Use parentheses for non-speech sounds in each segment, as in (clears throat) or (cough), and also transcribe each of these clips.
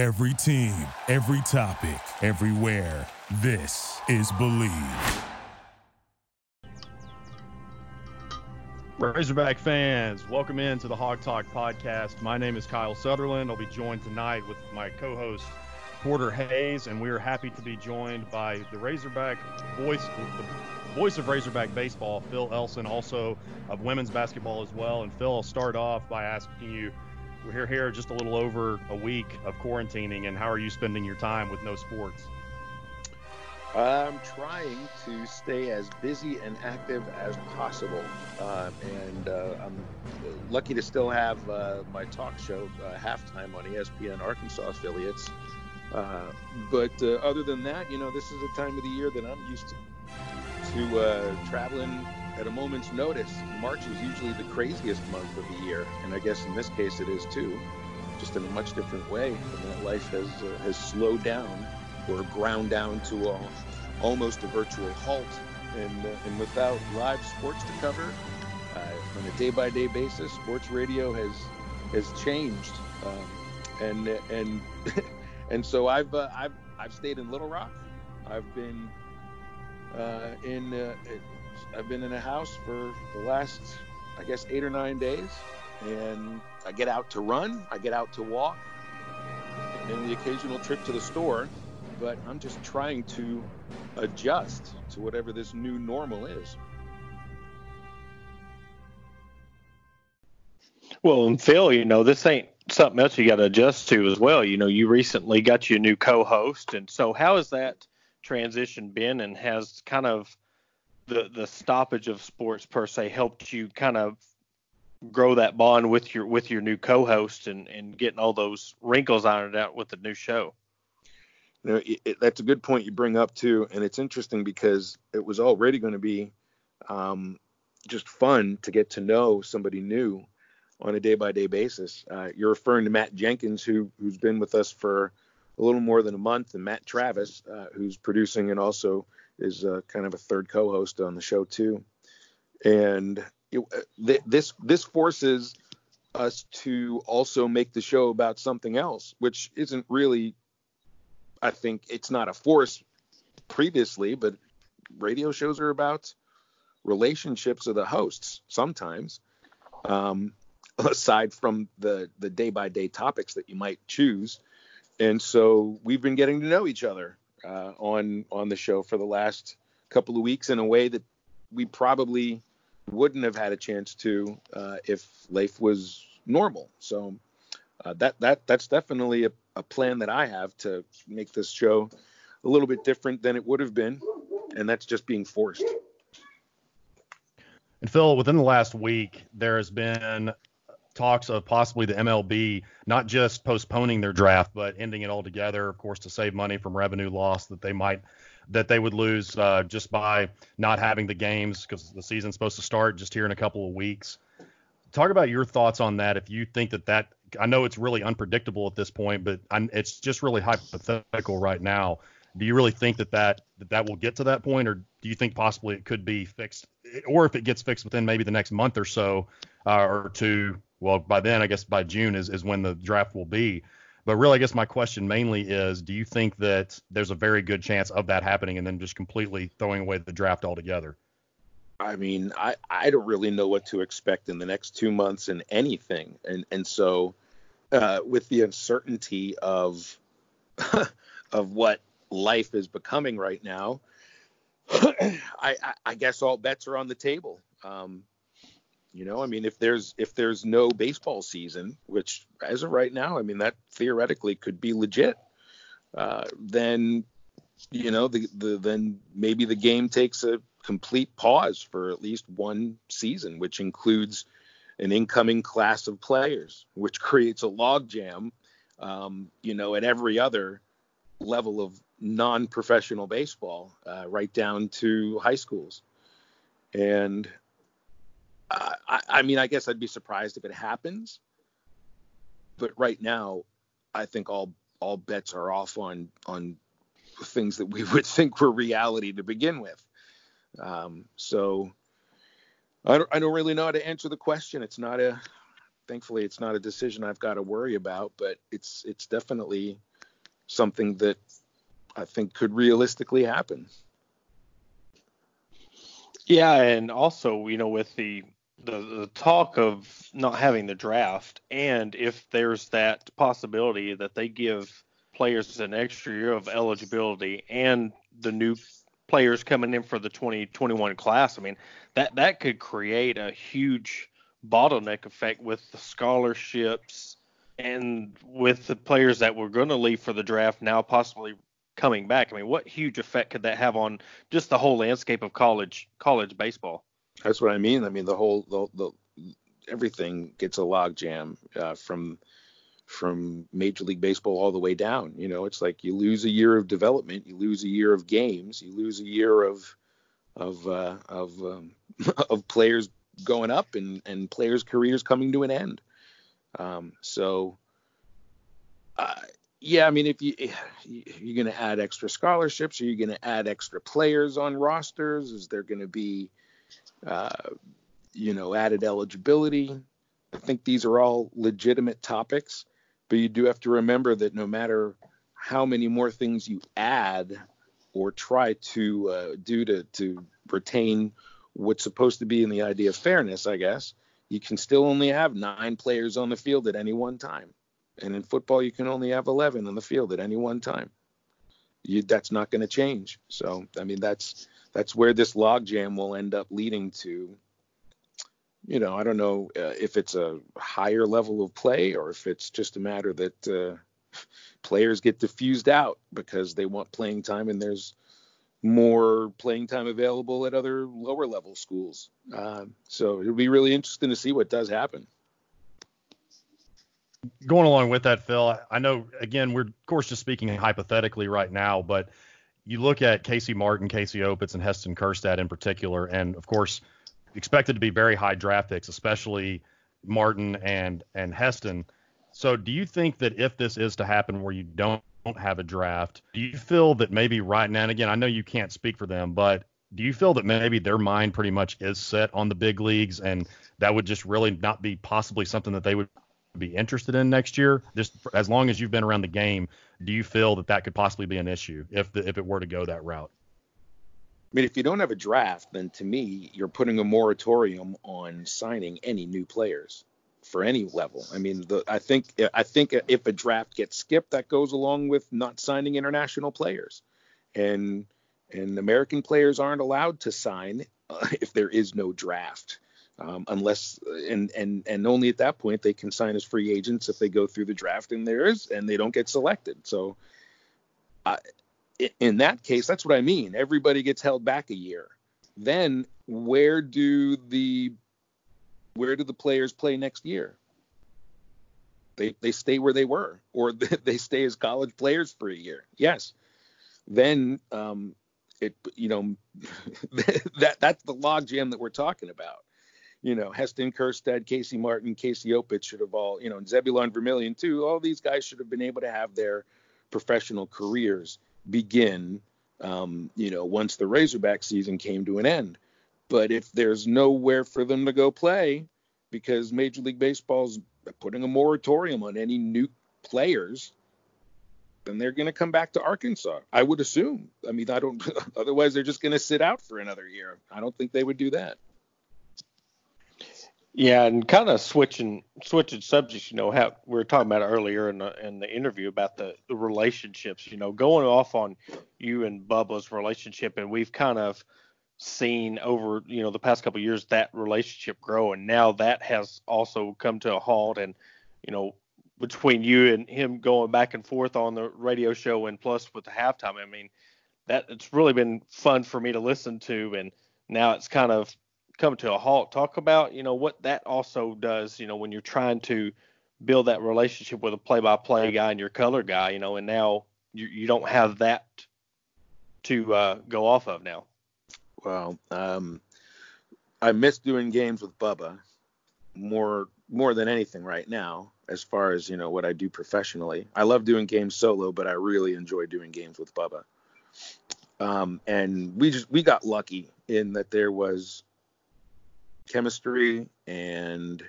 Every team, every topic, everywhere. This is Bleav. Razorback fans, welcome into the Hawg Talk podcast. My name is Kyle Sutherland. I'll be joined tonight with my co host, Porter Hayes, and we are happy to be joined by the Razorback voice, the voice of Razorback baseball, Phil Elson, also of women's basketball as well. And Phil, I'll start off by asking you we're here, just a little over a week of quarantining, and how are you spending your time with no sports? I'm trying to stay as busy and active as possible, uh, and uh, I'm lucky to still have uh, my talk show uh, halftime on ESPN Arkansas affiliates. Uh, but uh, other than that, you know, this is a time of the year that I'm used to to traveling at a moment's notice. March is usually the craziest month of the year, and I guess in this case it is too, just in a much different way. And that life has has slowed down or ground down to a, almost a virtual halt. And, uh, and without live sports to cover uh, on a day-by-day basis, sports radio has has changed. Um, and and (laughs) and so I've uh, I've I've stayed in Little Rock. I've been uh, in uh, I've been in a house for the last I guess eight or nine days, and I get out to run, I get out to walk, and the occasional trip to the store. But I'm just trying to adjust to whatever this new normal is. Well, and Phil, you know, this ain't something else you got to adjust to as well. You know, you recently got your new co-host, and so how has that transition been, and has kind of the the stoppage of sports per se helped you kind of grow that bond with your with your new co-host and and getting all those wrinkles ironed out with the new show? You know, it, it, that's a good point you bring up too, and it's interesting because it was already going to be um, just fun to get to know somebody new on a day-by-day basis. Uh, you're referring to Matt Jenkins, who who's been with us for a little more than a month, and Matt Travis, uh, who's producing and also is uh, kind of a third co-host on the show too. And it, uh, th- this this forces us to also make the show about something else, which isn't really I think it's not a force previously, but radio shows are about relationships of the hosts sometimes. Um, (laughs) aside from the the day by day topics that you might choose, and so we've been getting to know each other uh, on on the show for the last couple of weeks in a way that we probably wouldn't have had a chance to uh, if life was normal. So uh, that that that's definitely a, a plan that I have to make this show a little bit different than it would have been, and that's just being forced. And Phil, within the last week, there has been talks of possibly the MLB not just postponing their draft, but ending it altogether, of course, to save money from revenue loss that they might that they would lose uh, just by not having the games because the season's supposed to start just here in a couple of weeks. Talk about your thoughts on that. If you think that that I know it's really unpredictable at this point, but I'm, it's just really hypothetical right now. Do you really think that, that that that will get to that point, or do you think possibly it could be fixed, or if it gets fixed within maybe the next month or so, uh, or two? Well, by then, I guess by June is is when the draft will be. But really, I guess my question mainly is, do you think that there's a very good chance of that happening, and then just completely throwing away the draft altogether? I mean, I, I don't really know what to expect in the next two months in anything. And and so uh, with the uncertainty of (laughs) of what life is becoming right now, (clears throat) I, I, I, guess all bets are on the table. Um, you know, I mean, if there's if there's no baseball season, which as of right now, I mean that theoretically could be legit, uh, then you know the, the then maybe the game takes a complete pause for at least one season, which includes an incoming class of players, which (laughs) creates a logjam, um, you know, at every other level of non-professional baseball, uh, right down to high schools. And uh, I, I mean, I guess I'd be surprised if it happens, but right now, I think all all bets are off on on things that we (laughs) would think were reality to begin with. Um, so I don't, I don't really know how to answer the question. It's not a, thankfully, it's not a decision I've got to worry about, but it's it's definitely something that I think could realistically happen. Yeah, and also, you know, with the, the the talk of not having the draft, and if there's that possibility that they give players an extra year of eligibility and the new players coming in for the 2021 class, I mean, that that could create a huge bottleneck effect with the scholarships and with the players that were going to leave for the draft now possibly coming back. I mean, what huge effect could that have on just the whole landscape of college college baseball? That's what I mean. I mean, the whole the, the everything gets a logjam uh, from from Major League Baseball all the way down. You know, it's like you lose a year of development, you lose a year of games, you lose a year of of uh, of um, (laughs) of players going up and and players' careers coming to an end. Um, so, uh, yeah, I mean, if you you're going to add extra scholarships, are you going to add extra players on rosters? Is there going to be, uh, you know, added eligibility? I think these are all legitimate topics, but you do have to remember that no matter how many more things you add or try to uh, do to to retain what's supposed to be in the idea of fairness, I guess, you can still only have nine players on the field at any one time. And in football, you can only have 11 on the field at any one time. You, that's not going to change. So, I mean, that's that's where this logjam will end up leading to. You know, I don't know uh, if it's a higher level of play or if it's just a matter that uh, (laughs) players get diffused out because they want playing time and there's more playing time available at other lower level schools. Uh, so it'll be really interesting to see what does happen going along with that, Phil, I know again we're of course just speaking hypothetically right now, but you look at Casey Martin, Casey Opitz, and Heston Kjerstad in particular, and of course expected to be very high draft picks, especially Martin and and Heston. So do you think that if this is to happen where you don't have a draft, do you feel that maybe right now, and again, I know you can't speak for them, but do you feel that maybe their mind pretty much is set on the big leagues and that would just really not be possibly something that they would be interested in next year? Just as long as you've been around the game, do you feel that that could possibly be an issue if the, if it were to go that route? I mean, if you don't have a draft, then to me, you're putting a moratorium on signing any new players for any level. I mean, the, I think I think if a draft gets skipped, that goes along with not signing international players, and and American players aren't allowed to sign uh, if there is no draft um, unless and and and only at that point they can sign as free agents if they go through the draft and theirs and they don't get selected. So, uh, in that case, that's what I mean. Everybody gets held back a year. Then where do the where do the players play next year? They they stay where they were, or (laughs) they stay as college players for a year. Yes. Then um, it you know (laughs) that that's the logjam that we're talking about you know, Heston Kjerstad, Casey Martin, Casey Opitz should have all, you know, and Zebulon Vermillion too. All these guys should have been able to have their professional careers begin, um, you know, once the Razorback season came to an end. But if there's nowhere for them to go play because Major League Baseball's putting a moratorium on any new players, then they're going to come back to Arkansas. I would assume. I mean, I don't. (laughs) Otherwise, they're just going to sit out for another year. I don't think they would do that. Yeah, and kind of switching switching subjects, you know, how we were talking about earlier in the in the interview about the, the relationships, you know, going off on you and Bubba's relationship, and we've kind of seen over, you know, the past couple years that relationship grow, and now that has also come to a halt, and you know, between you and him going back and forth on the radio show, and plus with the halftime, I mean, that it's really been fun for me to listen to, and now it's kind of come to a halt. Talk about, you know, what that also does, you know, when you're trying to build that relationship with a play-by-play guy and your color guy, you know, and now you, you don't have that to uh, go off of now. Well, um, I miss doing games with Bubba more more than anything right now, as far as you know what I do professionally. I love doing games solo, but I really enjoy doing games with Bubba. Um, and we just we got lucky in that there was chemistry and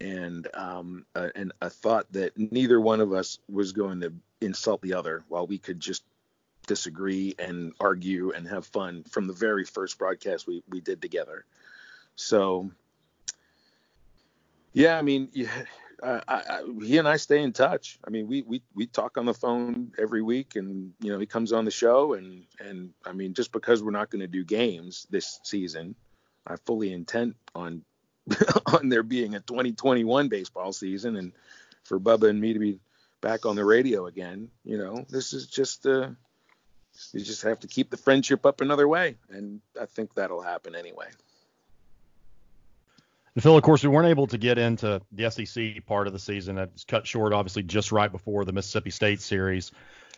and um, a, and a thought that neither one of us was going to insult the other while we could just disagree and argue and have fun from the very first broadcast we, we did together. So, yeah, I mean, yeah, I, I, he and I stay in touch. I mean, we, we, we talk on the phone every week and, you know, he comes on the show and, and I mean, just because we're not going to do games this season, I fully intend on, (laughs) on there being a 2021 baseball season and for Bubba and me to be back on the radio again, you know, this is just, uh, you just have to keep the friendship up another way. And I think that'll happen anyway. And Phil, of course, we weren't able to get into the SEC part of the season. It's cut short, obviously, just right before the Mississippi State series.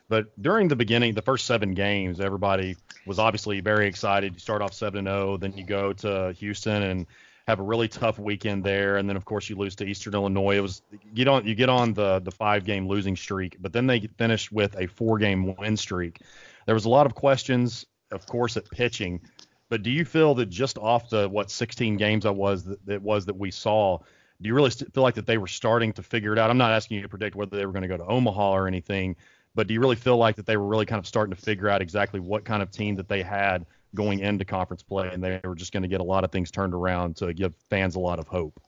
But during the beginning, the first seven games, everybody was obviously very excited. You start off 7 0, then you go to Houston and have a really tough weekend there, and then of course you lose to Eastern Illinois. It was you on you get on the the five game losing streak, but then they finished with a four game win streak. There was a lot of questions, of course, at pitching. But do you feel that just off the what 16 games I was that, that was that we saw, do you really feel like that they were starting to figure it out? I'm not asking you to predict whether they were going to go to Omaha or anything, but do you really feel like that they were really kind of starting to figure out exactly what kind of team that they had going into conference play, and they were just going to get a lot of things turned around to give fans a lot of hope?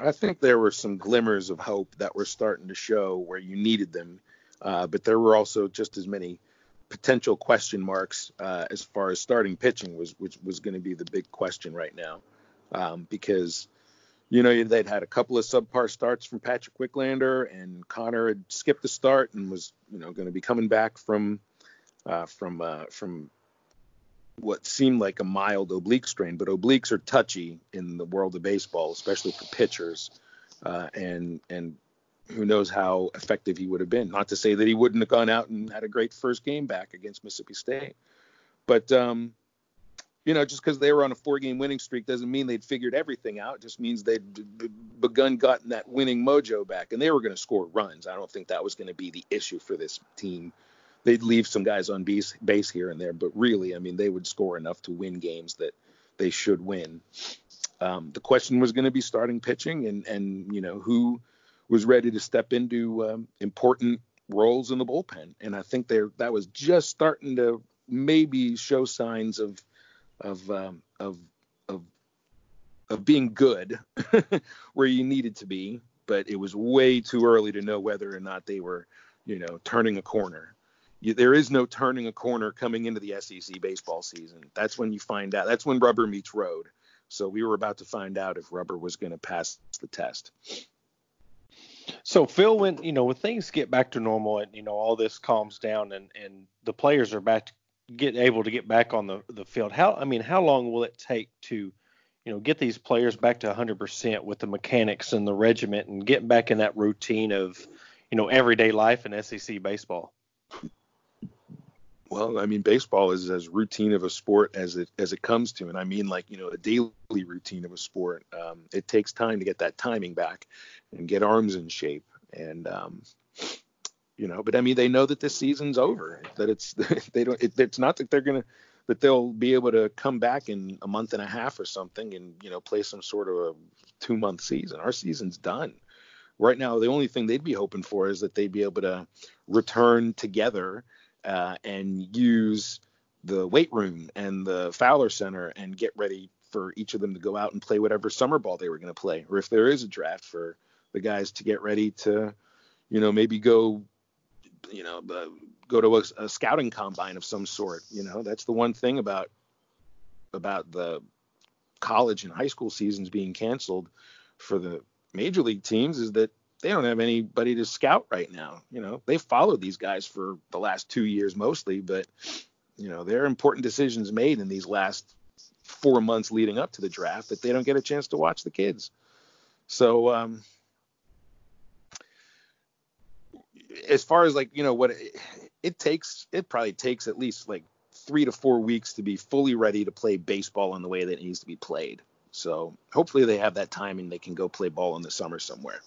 I think there were some glimmers of hope that were starting to show where you needed them, uh, but there were also just as many potential question marks uh, as far as starting pitching was which was going to be the big question right now um, because you know they'd had a couple of subpar starts from Patrick Wicklander and Connor had skipped the start and was you know going to be coming back from uh, from uh, from what seemed like a mild oblique strain, but obliques are touchy in the world of baseball, especially for pitchers. Uh, and and who knows how effective he would have been. Not to say that he wouldn't have gone out and had a great first game back against Mississippi State, but um, you know, just because they were on a four-game winning streak doesn't mean they'd figured everything out. It just means they'd b- begun gotten that winning mojo back, and they were going to score runs. I don't think that was going to be the issue for this team. They'd leave some guys on base, base here and there, but really, I mean, they would score enough to win games that they should win. Um, the question was going to be starting pitching, and and you know who was ready to step into um, important roles in the bullpen. And I think there that was just starting to maybe show signs of of um, of of of being good (laughs) where you needed to be, but it was way too early to know whether or not they were, you know, turning a corner. You, there is no turning a corner coming into the SEC baseball season. That's when you find out. That's when rubber meets road. So we were about to find out if rubber was going to pass the test. So Phil, when you know when things get back to normal and you know all this calms down and and the players are back to get able to get back on the the field, how I mean how long will it take to you know get these players back to 100% with the mechanics and the regiment and getting back in that routine of you know everyday life in SEC baseball? Well, I mean, baseball is as routine of a sport as it as it comes to, and I mean like you know a daily routine of a sport. Um, it takes time to get that timing back and get arms in shape, and um, you know. But I mean, they know that this season's over. That it's (laughs) they don't. It, it's not that they're gonna that they'll be able to come back in a month and a half or something and you know play some sort of a two month season. Our season's done. Right now, the only thing they'd be hoping for is that they'd be able to return together uh, and use the weight room and the Fowler Center and get ready for each of them to go out and play whatever summer ball they were going to play, or if there is a draft for the guys to get ready to, you know, maybe go, you know, uh, go to a, a scouting combine of some sort. You know, that's the one thing about about the college and high school seasons being canceled for the major league teams is that they don't have anybody to scout right now. You know, they followed these guys for the last two years mostly, but you know, there are important decisions made in these last four months leading up to the draft that they don't get a chance to watch the kids. So, um, as far as like, you know, what it, it takes, it probably takes at least like three to four weeks to be fully ready to play baseball in the way that it needs to be played. So hopefully they have that time and they can go play ball in the summer somewhere.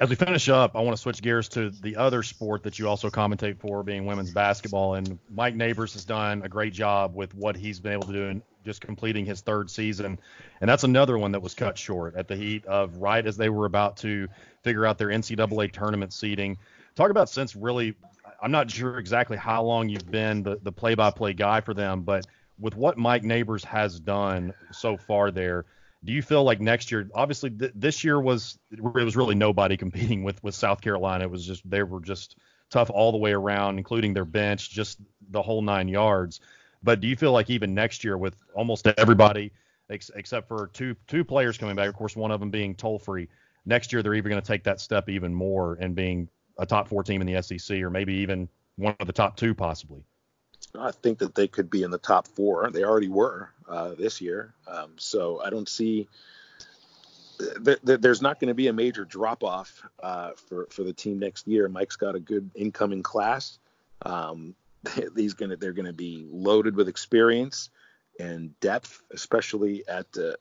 As we finish up, I want to switch gears to the other sport that you also commentate for, being women's basketball. And Mike Neighbors has done a great job with what he's been able to do in, just completing his third season, and that's another one that was cut short at the heat of right as they were about to figure out their NCAA tournament seeding. Talk about since really, I'm not sure exactly how long you've been the, the play-by-play guy for them, but with what Mike Neighbors has done so far there, do you feel like next year? Obviously, th- this year was it was really nobody (laughs) competing with with South Carolina. It was just they were just tough all the way around, including their bench, just the whole nine yards. But do you feel like even next year, with almost everybody ex- except for two two players coming back, of course, one of them being Tolefree, next year they're even going to take that step even more and being a top four team in the SEC, or maybe even one of the top two possibly. I think that they could be in the top four. They already were uh, this year. Um, so I don't see th- th- there's not going to be a major drop off uh, for for the team next year. Mike's got a good incoming class. Um, (laughs) these gonna they're to be loaded with experience and depth, especially at (laughs) the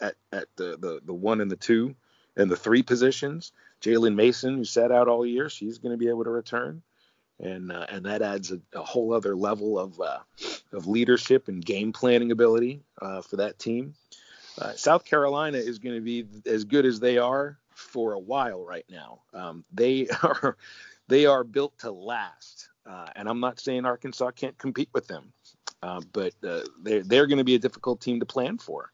at, at the, the the one and the two and the three positions. Jailyn Mason, who sat out all year, she's going to be able to return and uh, and that adds a, a, whole other level of uh, of leadership and game planning ability uh, for that team. Uh, South Carolina is going to be as good as they are for a while right now. Um, they (laughs) are they are built to last, uh, and I'm not saying Arkansas can't compete with them, uh, but they're they're going to be a difficult team to plan for.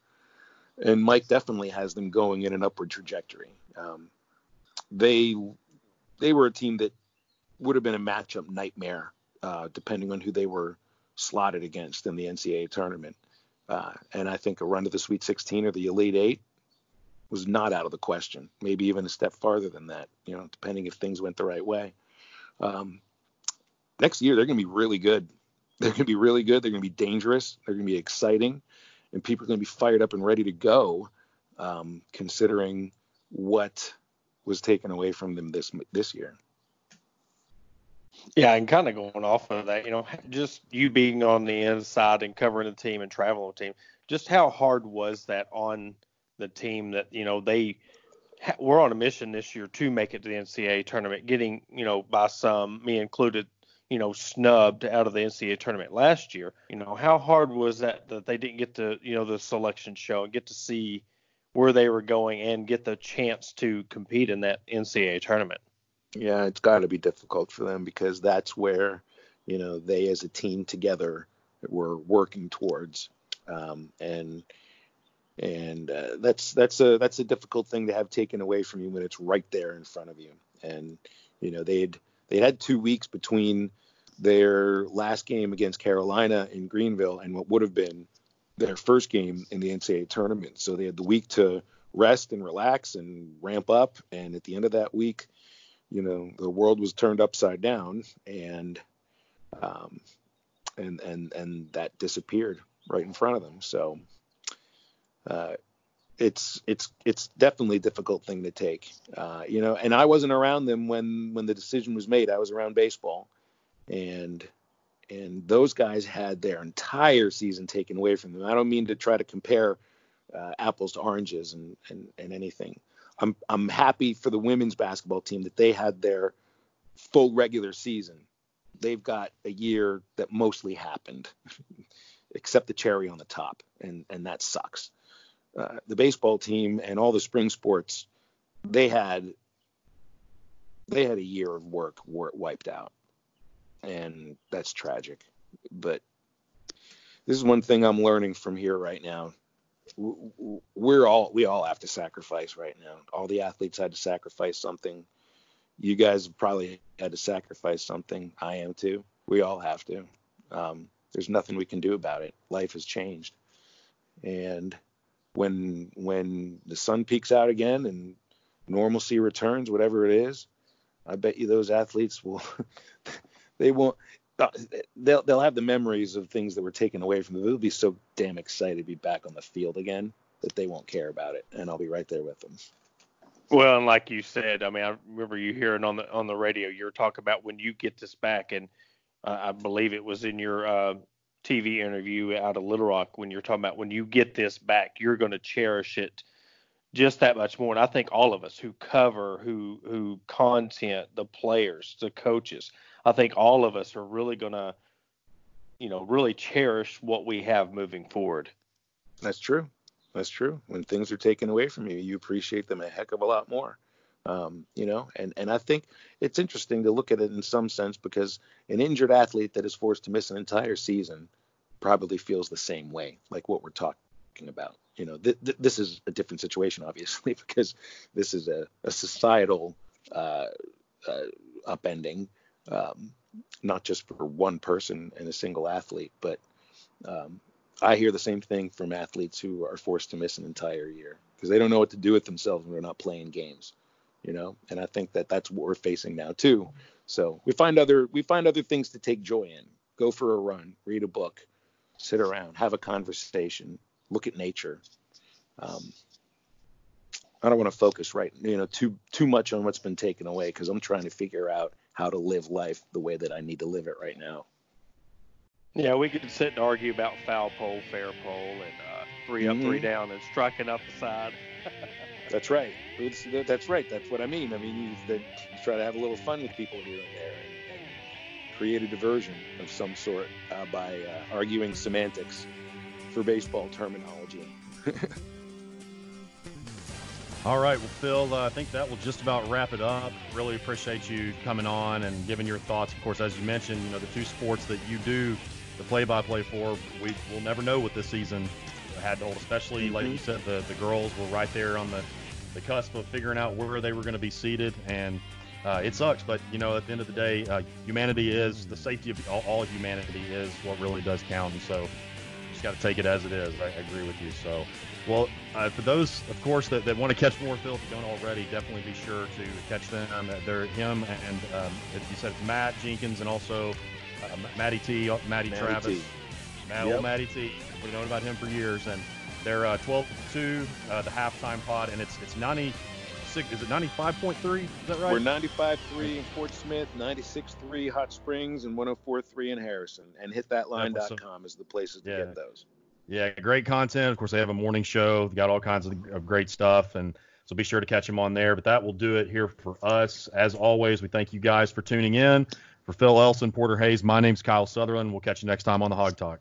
And Mike definitely has them going in an upward trajectory. Um, they they were a team that would have been a matchup nightmare, uh, depending on who they were slotted against in the NCAA tournament. Uh, and I think a run to the Sweet 16 or the Elite Eight was not out of the question. Maybe even a step farther than that, you know, depending if things went the right way. Um, next year, they're going to be really good. They're going to be really good. They're going to be dangerous. They're going to be exciting, and people are going to be fired up and ready to go, um, considering what was taken away from them this this year. Yeah, and kind of going off of that, you know, just you being on the inside and covering the team and traveling the team, just how hard was that on the team that, you know, they were on a mission this year to make it to the NCAA tournament, getting, you know, by some, me included, you know, snubbed out of the NCAA tournament last year. You know, how hard was that that they didn't get to, you know, the selection show and get to see where they were going and get the chance to compete in that NCAA tournament? Yeah, it's got to be difficult for them because that's where, you know, they as a team together were working towards, um, and and uh, that's that's a that's a difficult thing to have taken away from you when it's right there in front of you. And you know, they'd they had two weeks between their last game against Carolina in Greenville and what would have been their first game in the NCAA tournament. So they had the week to rest and relax and ramp up. And at the end of that week, you know the world was turned upside down and um, and and and that disappeared right in front of them so uh, it's it's it's definitely a difficult thing to take uh, you know and I wasn't around them when when the decision was made I was around baseball and and those guys had their entire season taken away from them I don't mean to try to compare uh, apples to oranges and, and and anything I'm I'm happy for the women's basketball team that they had their full regular season. They've got a year that mostly happened, (laughs) except the cherry on the top, and and that sucks. Uh, the baseball team and all the spring sports, they had they had a year of work wiped out, and that's tragic. But this is one thing I'm learning from here right now we're all we all have to sacrifice right now. All the athletes had to sacrifice something. You guys probably had to sacrifice something. I am too. We all have to. Um, there's nothing we can do about it. Life has changed, and when when the sun peaks out again and normalcy returns, whatever it is, I bet you those athletes will. (laughs) they won't. Uh, they'll they'll have the memories of things that were taken away from them. They'll be so damn excited to be back on the field again that they won't care about it, and I'll be right there with them. Well, and like you said, I mean, I remember you hearing on the on the radio, you were talking about when you get this back, and uh, I believe it was in your uh, TV interview out of Little Rock when you're talking about when you get this back, you're going to cherish it just that much more. And I think all of us who cover, who who content, the players, the coaches, I think all of us are really to, you know, really cherish what we have moving forward. That's true. That's true. When things are taken away from you, you appreciate them a heck of a lot more. Um, you know, and and I think it's interesting to look at it in some sense because an injured athlete that is forced to miss an entire season probably feels the same way, like what we're talking about. You know, th- th- this is a different situation, obviously, (laughs) because this is a, a societal uh, uh, upending, um, not just for one person and a single athlete, but um, I hear the same thing from athletes who are forced to miss an entire year because they don't know what to do with themselves when they're not playing games, you know. And I think that that's what we're facing now too. So we find other we find other things to take joy in. Go for a run, read a book, sit around, have a conversation, look at nature. Um, I don't want to focus right, you know, too too much on what's been taken away because I'm trying to figure out how to live life the way that I need to live it right now. Yeah, we could sit and argue about foul pole, fair pole, and uh, 3 up, mm-hmm. three down, and striking up the side. (laughs) that's right. that's right. That's what I mean. I mean, you, you, try to have a little fun with people here and there, and, and create a diversion of some sort uh, by uh, arguing semantics for baseball terminology. (laughs) All right, well, Phil, uh, I think that will just about wrap it up. Really appreciate you coming on and giving your thoughts. Of course, as you mentioned, you know the two sports that you do the play-by-play for. We will never know what this season had to hold, especially mm-hmm. like you said, the the girls were right there on the the cusp of figuring out where they were going to be seated, and uh, it sucks. But you know, at the end of the day, uh, humanity is the safety of all, all, humanity is what really does count, and so got to take it as it is. I, agree with you. So, well, uh, for those, of course, that, that want to catch more Phil, if you don't already, definitely be sure to catch them. They're him and um, you said it's Matt Jenkins and also uh, Matty T, uh, Matty, Matty Travis, T. Matt, yep. Matty T. We've known about him for years, and they're uh, 12 2, uh, the halftime pod, and it's it's 96. Is it 95.3? Is that right? We're 95.3 in Fort Smith, 96.3 Hot Springs, and 104.3 in Harrison. And hitthatline.com is the places to yeah. get those. Yeah, great content. Of course, they have a morning show. They got all kinds of, of great stuff, and so be sure to catch them on there. But that will do it here for us. As always, we thank you guys for tuning in. For Phil Elson, Porter Hayes, my name's Kyle Sutherland. We'll catch you next time on the Hawg Talk.